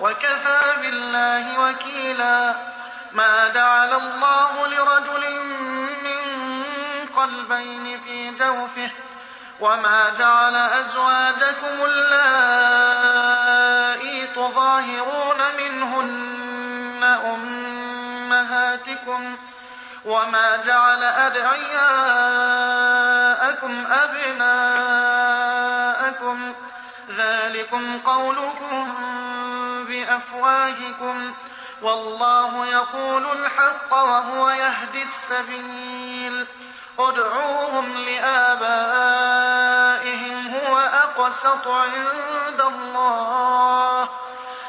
وكفى بالله وكيلا ما جعل الله لرجل من قلبين في جوفه وما جعل أزواجكم اللائي تظاهرون منهن أمهاتكم وما جعل أدعياءكم أبناءكم ذلكم قولكم بأفواهكم والله يقول الحق وهو يهدي السبيل. ادعوهم لآبائهم هو أقسط عند الله.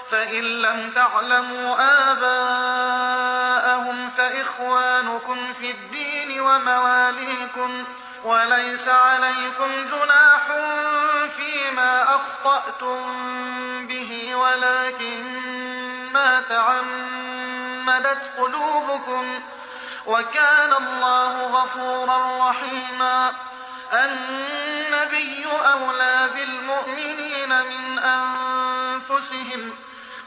فإن لم تعلموا آباءهم فإخوانكم في الدين ومواليكم وليس عليكم جناح فيما أخطأتم به ولكن ما تعمدت قلوبكم وكان الله غفورا رحيما. النبي أولى بالمؤمنين من أنفسهم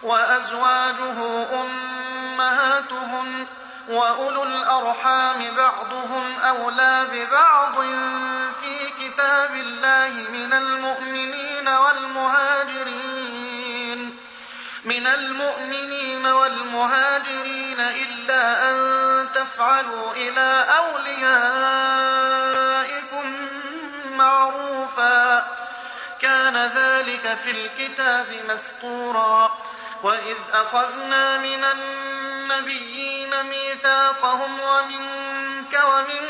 وأزواجه أمهاتهم وأولو الأرحام بعضهم أولى ببعض في كتاب الله من المؤمنين والمهاجرين. من المؤمنين والمهاجرين إلا أن تفعلوا إلى أوليائكم معروفا. كان ذلك في الكتاب مسطورا. وإذ أخذنا من النبيين ميثاقهم ومنك ومن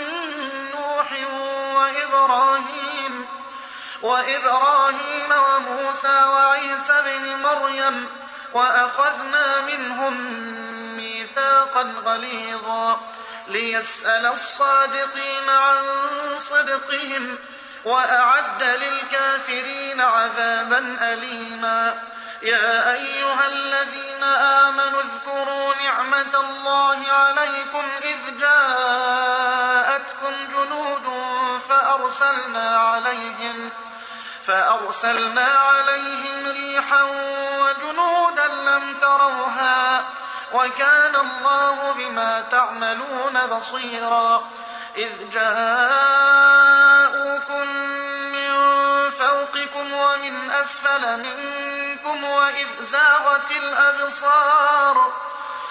نوح وإبراهيم وإبراهيم وموسى وعيسى بن مريم وأخذنا منهم ميثاقا غليظا ليسأل الصادقين عن صدقهم وأعد للكافرين عذابا أليما. يا أيها الذين آمنوا اذكروا نعمة الله عليكم إذ جاءتكم جنود فأرسلنا عليهم فأرسلنا عليهم ريحا وجنودا لم تروها وكان الله بما تعملون بصيرا إذ جاءوكم من فوقكم ومن أسفل منكم وإذ زاغت الأبصار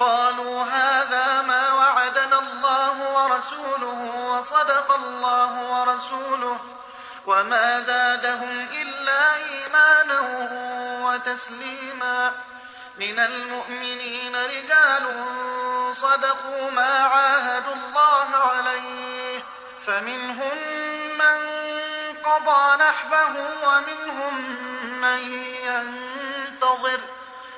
قالوا هذا ما وعدنا الله ورسوله وصدق الله ورسوله وما زادهم إلا إيمانا وتسليما من المؤمنين رجال صدقوا ما عاهدوا الله عليه فمنهم من قضى نحبه ومنهم من ينتظر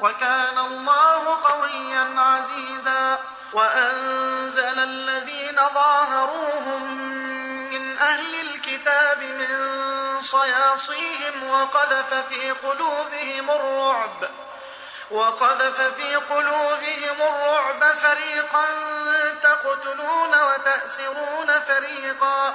وكان الله قويا عزيزا وأنزل الذين ظاهروهم من أهل الكتاب من صياصيهم وقذف في قلوبهم الرعب وقذف في قلوبهم الرعب فريقا تقتلون وتأسرون فريقا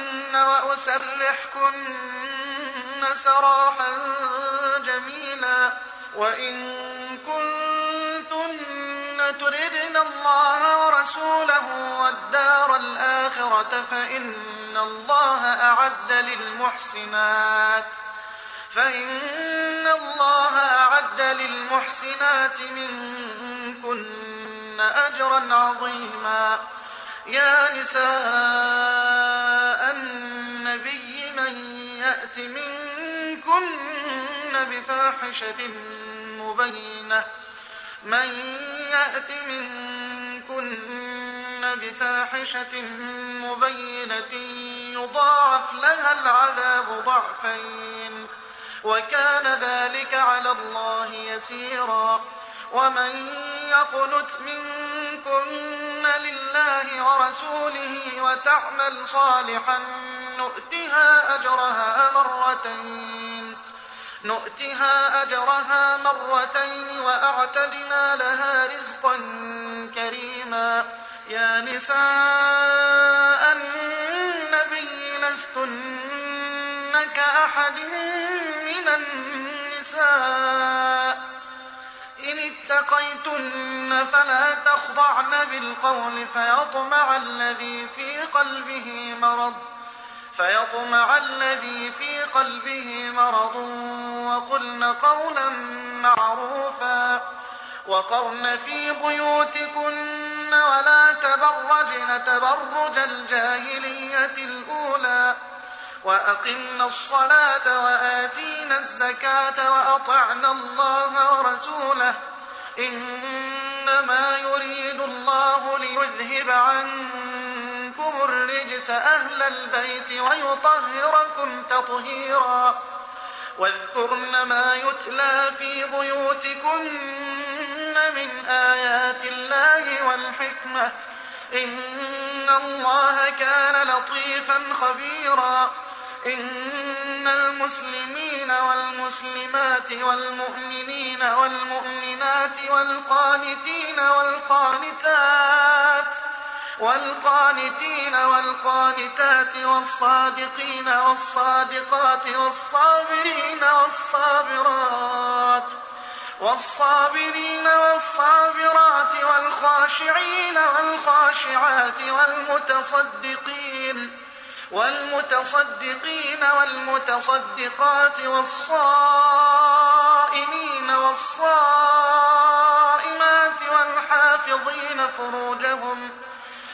وأسرحكن سراحا جميلا وإن كنتن تردن الله ورسوله والدار الآخرة فإن الله أعد للمحسنات فإن الله أعد للمحسنات منكن أجرا عظيما يا نساء يأت منكن بفاحشة مبينة من يأت منكن بفاحشة مبينة يضاعف لها العذاب ضعفين وكان ذلك على الله يسيرا ومن يقنت منكن لله ورسوله وتعمل صالحا نؤتها أجرها مرتين. نؤتها أجرها مرتين وأعتدنا لها رزقا كريما. يا نساء النبي لستن كأحد من النساء. إن اتقيتن فلا تخضعن بالقول فيطمع الذي في قلبه مرض. فيطمع الذي في قلبه مرض وقلن قولا معروفا وقرن في بيوتكن ولا تبرجن تبرج الجاهلية الأولى وأقمنا الصلاة وآتينا الزكاة وأطعنا الله ورسوله إنما يريد الله ليذهب عنكم الرجس أهل البيت ويطهركم تطهيرا. واذكرن ما يتلى في بيوتكن من آيات الله والحكمة. إن الله كان لطيفا خبيرا. إن المسلمين والمسلمات والمؤمنين والمؤمنات والقانتين والقانتات والقانتين والقانتات والصادقين والصادقات والصابرين والصابرات والصابرين والصابرات والخاشعين والخاشعات والمتصدقين والمتصدقين والمتصدقات والصائمين والصائمات والحافظين فروجهم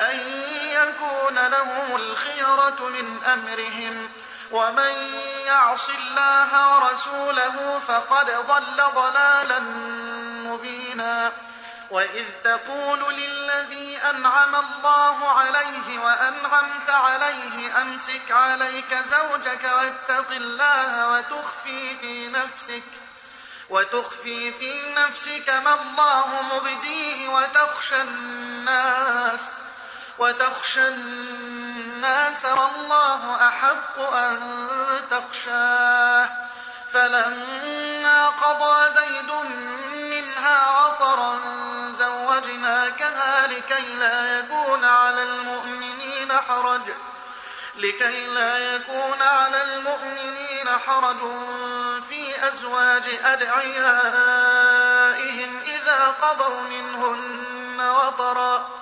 أن يكون لهم الخيرة من أمرهم. ومن يعص الله ورسوله فقد ضل ضلالا مبينا. وإذ تقول للذي أنعم الله عليه وأنعمت عليه أمسك عليك زوجك واتق الله وتخفي في نفسك وتخفي في نفسك ما الله مبديه وتخشى الناس. وتخشى الناس والله أحق أن تخشاه. فلما قضى زيد منها عطرا زوجناكها لكي لا يكون على المؤمنين حرج. لكي لا يكون على المؤمنين حرج في أزواج أدعيائهم إذا قضوا منهن وطرا.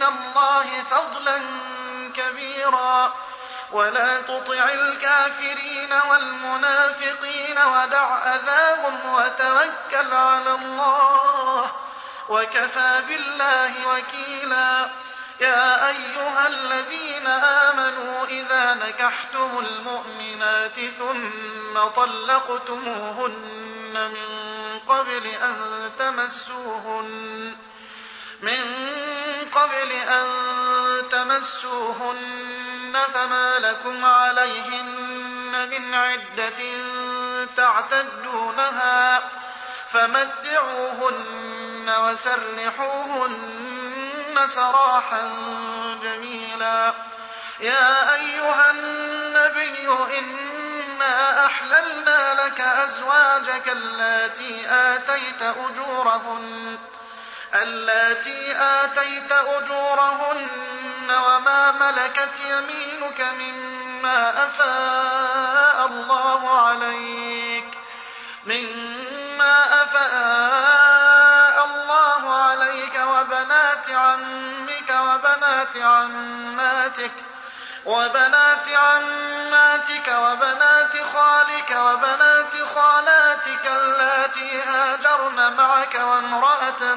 من الله فضلا كبيرا. ولا تطع الكافرين والمنافقين ودع أذاهم وتوكل على الله وكفى بالله وكيلا. يا أيها الذين آمنوا إذا نكحتم المؤمنات ثم طلقتموهن من قبل أن تمسوهن من قبل أن تمسوهن فما لكم عليهن من عدة تعتدونها فمتعوهن وسرحوهن سراحا جميلا. يا أيها النبي إنا أحللنا لك أزواجك اللاتي آتيت أجورهن. اللاتي آتيت أجورهن وما ملكت يمينك مما أفاء الله عليك مما أفاء الله عليك وبنات عمك وبنات عماتك وبنات عماتك وبنات خالك وبنات خالاتك اللاتي هاجرن معك وامرأة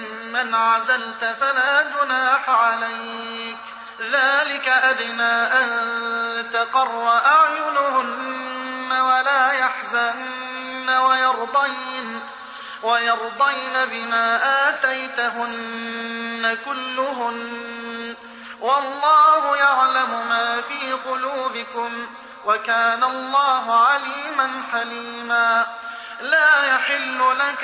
عزلت فلا جناح عليك. ذلك أدنى أن تقر أعينهن ولا يحزن ويرضين ويرضين بما آتيتهن كلهن. والله يعلم ما في قلوبكم وكان الله عليما حليما. لا يحل لك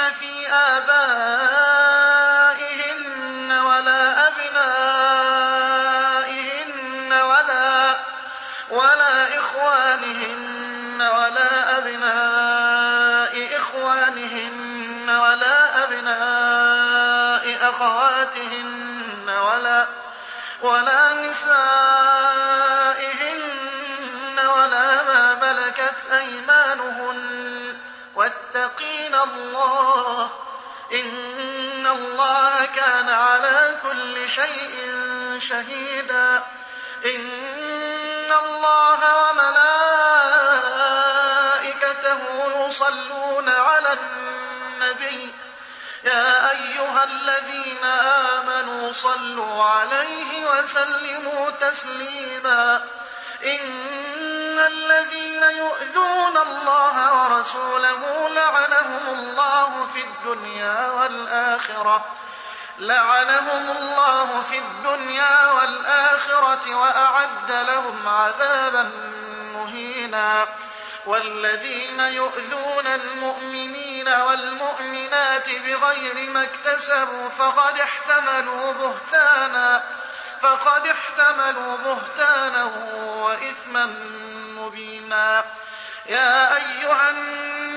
عليهن في آبائهن ولا أبنائهن ولا ولا إخوانهن ولا أبناء إخوانهن ولا أبناء أخواتهن ولا ولا نسائهن شيء شهيدا. إن الله وملائكته يصلون على النبي. يا أيها الذين آمنوا صلوا عليه وسلموا تسليما. إن الذين يؤذون الله ورسوله لعنهم الله في الدنيا والآخرة. لعنهم الله في الدنيا والآخرة وأعد لهم عذابا مهينا. والذين يؤذون المؤمنين والمؤمنات بغير ما اكتسبوا فقد احتملوا بهتانا فقد احتملوا بهتانا وإثما مبينا. يا أيها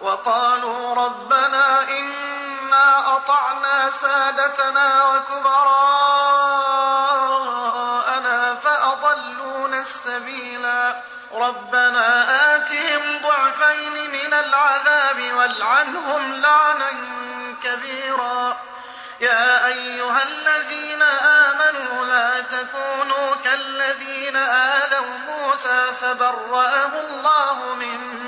وقالوا ربنا إنا أطعنا سادتنا وكبراءنا فأضلونا السبيلا. ربنا آتهم ضعفين من العذاب والعنهم لعنا كبيرا. يا أيها الذين آمنوا لا تكونوا كالذين آذوا موسى فبرأه الله مما